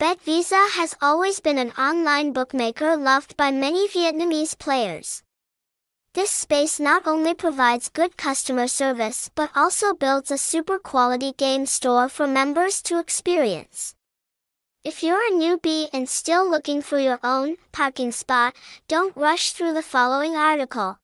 BetVisa has always been an online bookmaker loved by many Vietnamese players. This space not only provides good customer service but also builds a super quality game store for members to experience. If you're a newbie and still looking for your own parking spot, don't rush through the following article.